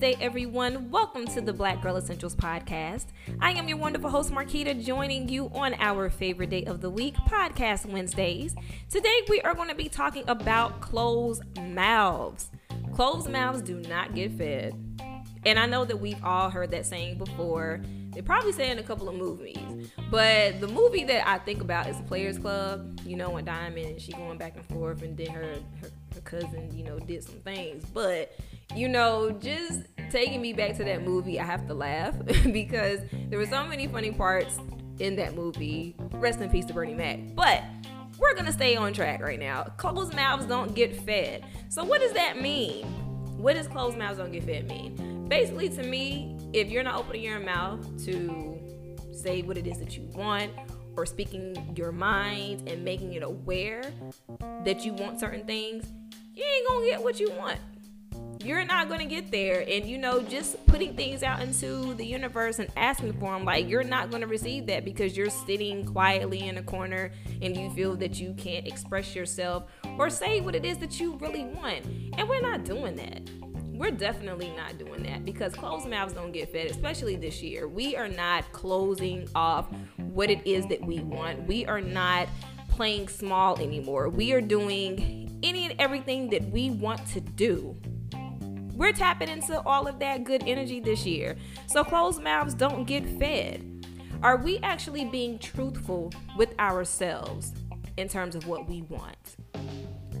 Wednesday, everyone. Welcome to the Black Girl Essentials podcast. I am your wonderful host, Marquita, joining you on our favorite day of the week, Podcast Wednesdays. Today, we are going to be talking about closed mouths. Closed mouths do not get fed. And I know that we've all heard that saying before. They probably say in a couple of movies. But the movie that I think about is Players Club. You know, when Diamond and she going back and forth and then her, her, her cousin, you know, did some things. But, you know, just taking me back to that movie, I have to laugh because there were so many funny parts in that movie. Rest in peace to Bernie Mac. But we're gonna stay on track right now. Closed mouths don't get fed. So what does that mean? What does closed mouths don't get fed mean? Basically, to me, if you're not opening your mouth to say what it is that you want or speaking your mind and making it aware that you want certain things, you ain't gonna get what you want. You're not gonna get there, and you know, just putting things out into the universe and asking for them, like you're not gonna receive that because you're sitting quietly in a corner and you feel that you can't express yourself or say what it is that you really want. And we're not doing that we're definitely not doing that because closed mouths don't get fed, especially this year. We are not closing off what it is that we want. We are not playing small anymore. We are doing any and everything that we want to do. We're tapping into all of that good energy this year. So closed mouths don't get fed. Are we actually being truthful with ourselves in terms of what we want?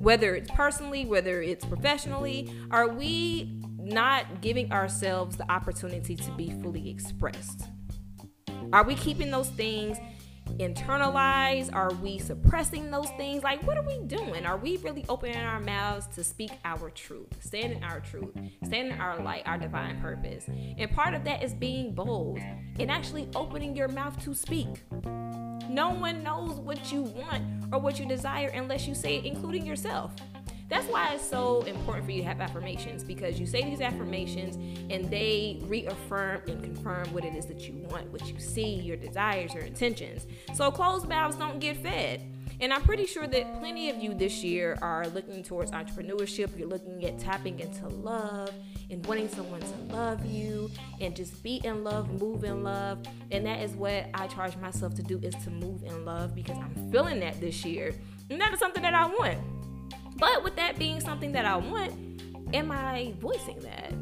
whether it's personally, whether it's professionally, are we not giving ourselves the opportunity to be fully expressed? Are we keeping those things internalized? Are we suppressing those things? Like, what are we doing? Are we really opening our mouths to speak our truth, stand in our truth, stand in our light, our divine purpose? And part of that is being bold and actually opening your mouth to speak. No one knows what you want or what you desire unless you say it, including yourself. That's why it's so important for you to have affirmations because you say these affirmations and they reaffirm and confirm what it is that you want, what you see, your desires, your intentions. So closed mouths don't get fed. And I'm pretty sure that plenty of you this year are looking towards entrepreneurship. You're looking at tapping into love and wanting someone to love you and just be in love, move in love. And that is what I charge myself to do is to move in love because I'm feeling that this year. And that is something that I want. But with that being something that I want, am I voicing that?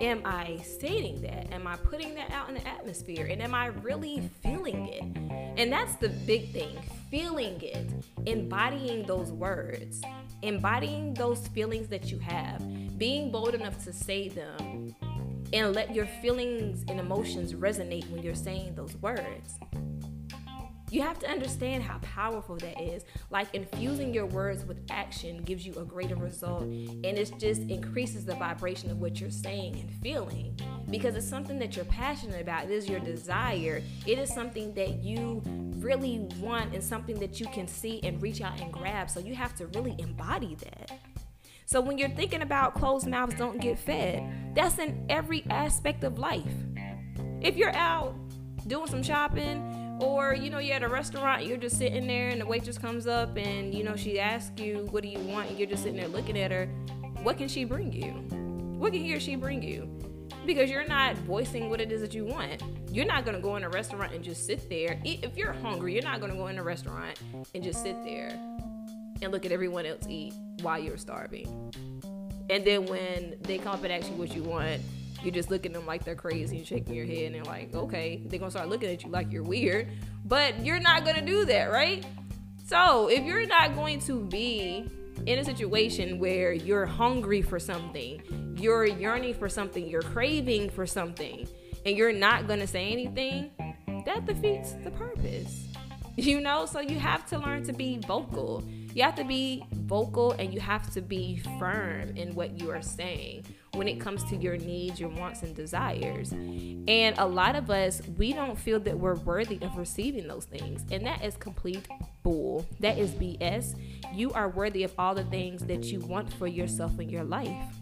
Am I stating that? Am I putting that out in the atmosphere? And am I really feeling it? And that's the big thing feeling it, embodying those words, embodying those feelings that you have, being bold enough to say them, and let your feelings and emotions resonate when you're saying those words. You have to understand how powerful that is. Like infusing your words with action gives you a greater result, and it just increases the vibration of what you're saying and feeling because it's something that you're passionate about. It is your desire, it is something that you really want, and something that you can see and reach out and grab. So you have to really embody that. So when you're thinking about closed mouths don't get fed, that's in every aspect of life. If you're out doing some shopping, or, you know, you're at a restaurant, you're just sitting there and the waitress comes up and, you know, she asks you, What do you want? And you're just sitting there looking at her. What can she bring you? What can he or she bring you? Because you're not voicing what it is that you want. You're not gonna go in a restaurant and just sit there. If you're hungry, you're not gonna go in a restaurant and just sit there and look at everyone else eat while you're starving. And then when they come up and ask you what you want, you're just looking at them like they're crazy and shaking your head and they're like, okay, they're gonna start looking at you like you're weird. But you're not gonna do that, right? So if you're not going to be in a situation where you're hungry for something, you're yearning for something, you're craving for something, and you're not gonna say anything, that defeats the purpose. You know, so you have to learn to be vocal. You have to be vocal and you have to be firm in what you are saying when it comes to your needs, your wants, and desires. And a lot of us, we don't feel that we're worthy of receiving those things. And that is complete bull. That is BS. You are worthy of all the things that you want for yourself in your life.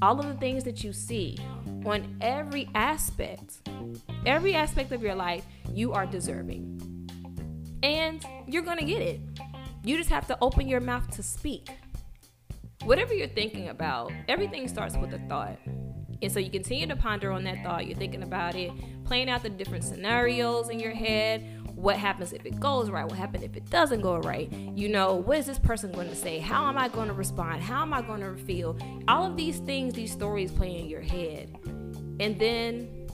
All of the things that you see on every aspect, every aspect of your life, you are deserving. And you're going to get it. You just have to open your mouth to speak whatever you're thinking about, everything starts with a thought. And so you continue to ponder on that thought. You're thinking about it, playing out the different scenarios in your head. What happens if it goes right? What happens if it doesn't go right? You know, what is this person going to say? How am I going to respond? How am I going to feel? All of these things, these stories play in your head. And then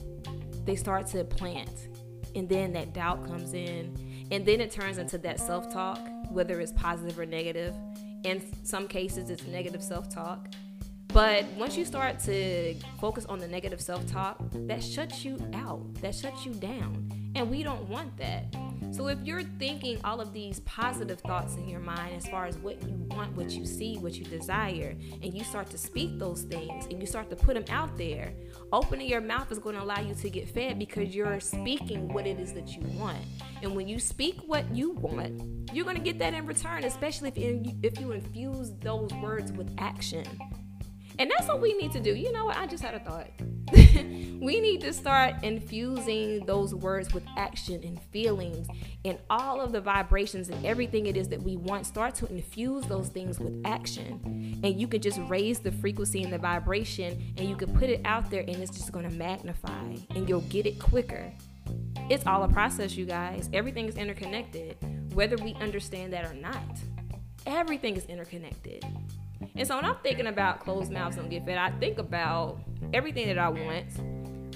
they start to plant. And then that doubt comes in. And then it turns into that self talk, whether it's positive or negative. In some cases, it's negative self talk. But once you start to focus on the negative self talk, that shuts you out, that shuts you down. And we don't want that. So if you're thinking all of these positive thoughts in your mind as far as what you want, what you see, what you desire, and you start to speak those things and you start to put them out there, opening your mouth is going to allow you to get fed because you're speaking what it is that you want. And when you speak what you want, you're going to get that in return, especially if you, if you infuse those words with action. And that's what we need to do. You know what? I just had a thought. we need to start infusing those words with action and feelings and all of the vibrations and everything it is that we want. Start to infuse those things with action. And you can just raise the frequency and the vibration and you can put it out there and it's just going to magnify and you'll get it quicker. It's all a process, you guys. Everything is interconnected, whether we understand that or not. Everything is interconnected. And so when I'm thinking about closed mouths don't get fed, I think about everything that I want,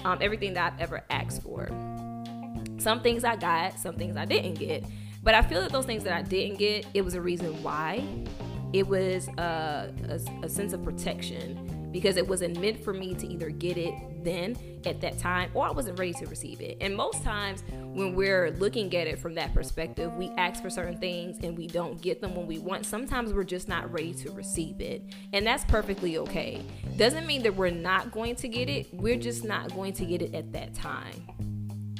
um, everything that I've ever asked for. Some things I got, some things I didn't get. But I feel that those things that I didn't get, it was a reason why. It was a, a, a sense of protection because it wasn't meant for me to either get it then at that time or I wasn't ready to receive it. And most times when we're looking at it from that perspective, we ask for certain things and we don't get them when we want. Sometimes we're just not ready to receive it. And that's perfectly okay. Doesn't mean that we're not going to get it, we're just not going to get it at that time.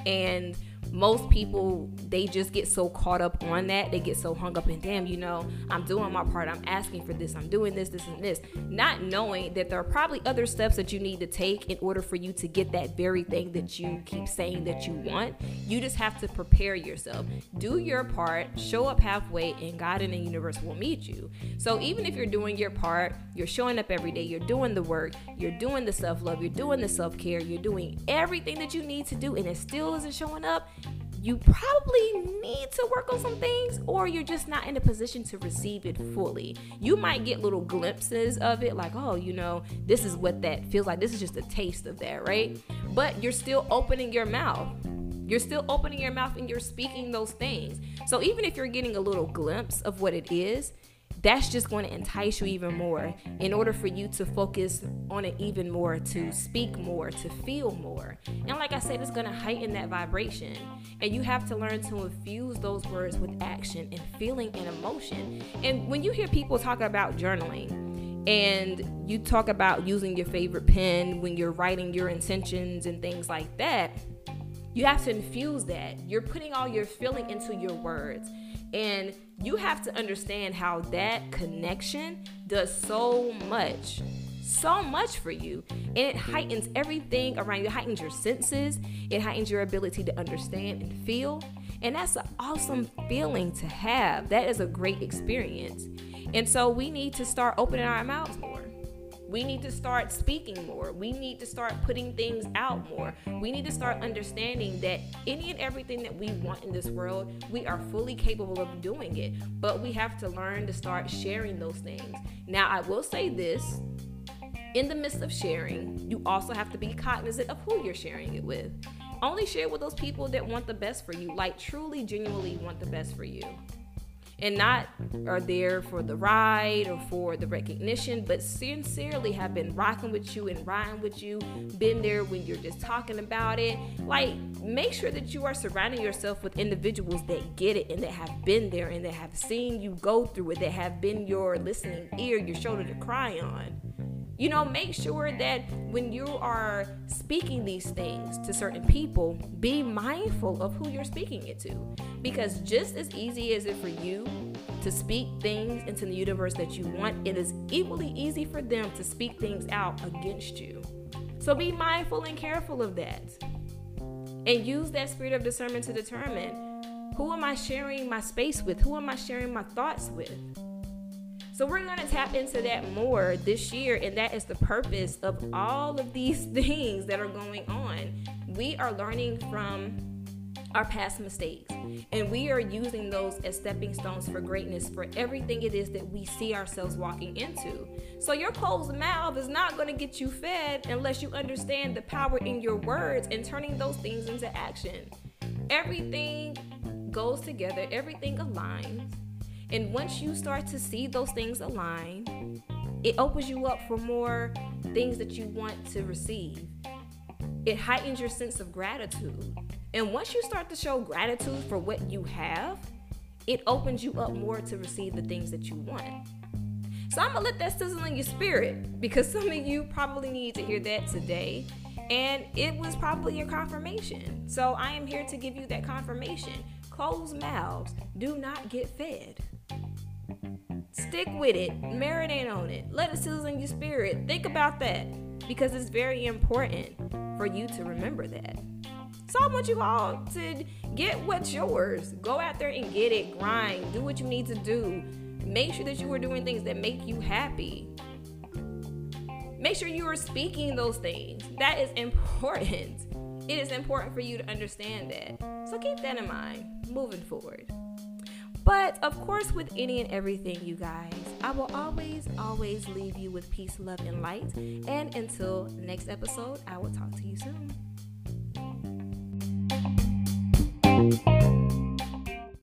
And most people they just get so caught up on that they get so hung up in damn you know i'm doing my part i'm asking for this i'm doing this this and this. Not knowing that there are probably other steps that you need to take in order for you to get that very thing that you keep saying that you want. You just have to prepare yourself. Do your part show up halfway and god and the universe will meet you. So even if you're doing your part you're showing up every day you're doing the work you're doing the self-love you're doing the self-care you're doing everything that you need to do and it still isn't showing up you probably need to work on some things or you're just not in a position to receive it fully. You might get little glimpses of it, like, oh, you know, this is what that feels like. This is just a taste of that, right? But you're still opening your mouth. You're still opening your mouth and you're speaking those things. So even if you're getting a little glimpse of what it is, that's just going to entice you even more in order for you to focus on it even more, to speak more, to feel more. And like I said, it's going to heighten that vibration. And you have to learn to infuse those words with action and feeling and emotion. And when you hear people talk about journaling, and you talk about using your favorite pen when you're writing your intentions and things like that, you have to infuse that. You're putting all your feeling into your words. And you have to understand how that connection does so much so much for you. And it heightens everything around you. It heightens your senses. It heightens your ability to understand and feel. And that's an awesome feeling to have. That is a great experience. And so we need to start opening our mouths more we need to start speaking more. We need to start putting things out more. We need to start understanding that any and everything that we want in this world, we are fully capable of doing it. But we have to learn to start sharing those things. Now, I will say this in the midst of sharing, you also have to be cognizant of who you're sharing it with. Only share with those people that want the best for you, like truly, genuinely want the best for you and not are there for the ride or for the recognition, but sincerely have been rocking with you and riding with you, been there when you're just talking about it. Like, make sure that you are surrounding yourself with individuals that get it and that have been there and that have seen you go through it, that have been your listening ear, your shoulder to cry on. You know, make sure that when you are speaking these things to certain people, be mindful of who you're speaking it to. Because just as easy as it for you to speak things into the universe that you want, it is equally easy for them to speak things out against you. So be mindful and careful of that. And use that spirit of discernment to determine who am I sharing my space with? Who am I sharing my thoughts with? So we're going to tap into that more this year, and that is the purpose of all of these things that are going on. We are learning from our past mistakes. And we are using those as stepping stones for greatness for everything it is that we see ourselves walking into. So, your closed mouth is not going to get you fed unless you understand the power in your words and turning those things into action. Everything goes together, everything aligns. And once you start to see those things align, it opens you up for more things that you want to receive. It heightens your sense of gratitude and once you start to show gratitude for what you have, it opens you up more to receive the things that you want. So I'm gonna let that sizzle in your spirit because some of you probably need to hear that today. And it was probably your confirmation. So I am here to give you that confirmation. Closed mouths do not get fed. Stick with it, marinate on it, let it sizzle in your spirit. Think about that because it's very important for you to remember that. So I want you all to get what's yours. Go out there and get it. Grind. Do what you need to do. Make sure that you are doing things that make you happy. Make sure you are speaking those things. That is important. It is important for you to understand that. So keep that in mind moving forward. But of course, with any and everything, you guys, I will always, always leave you with peace, love, and light. And until next episode, I will talk to you soon.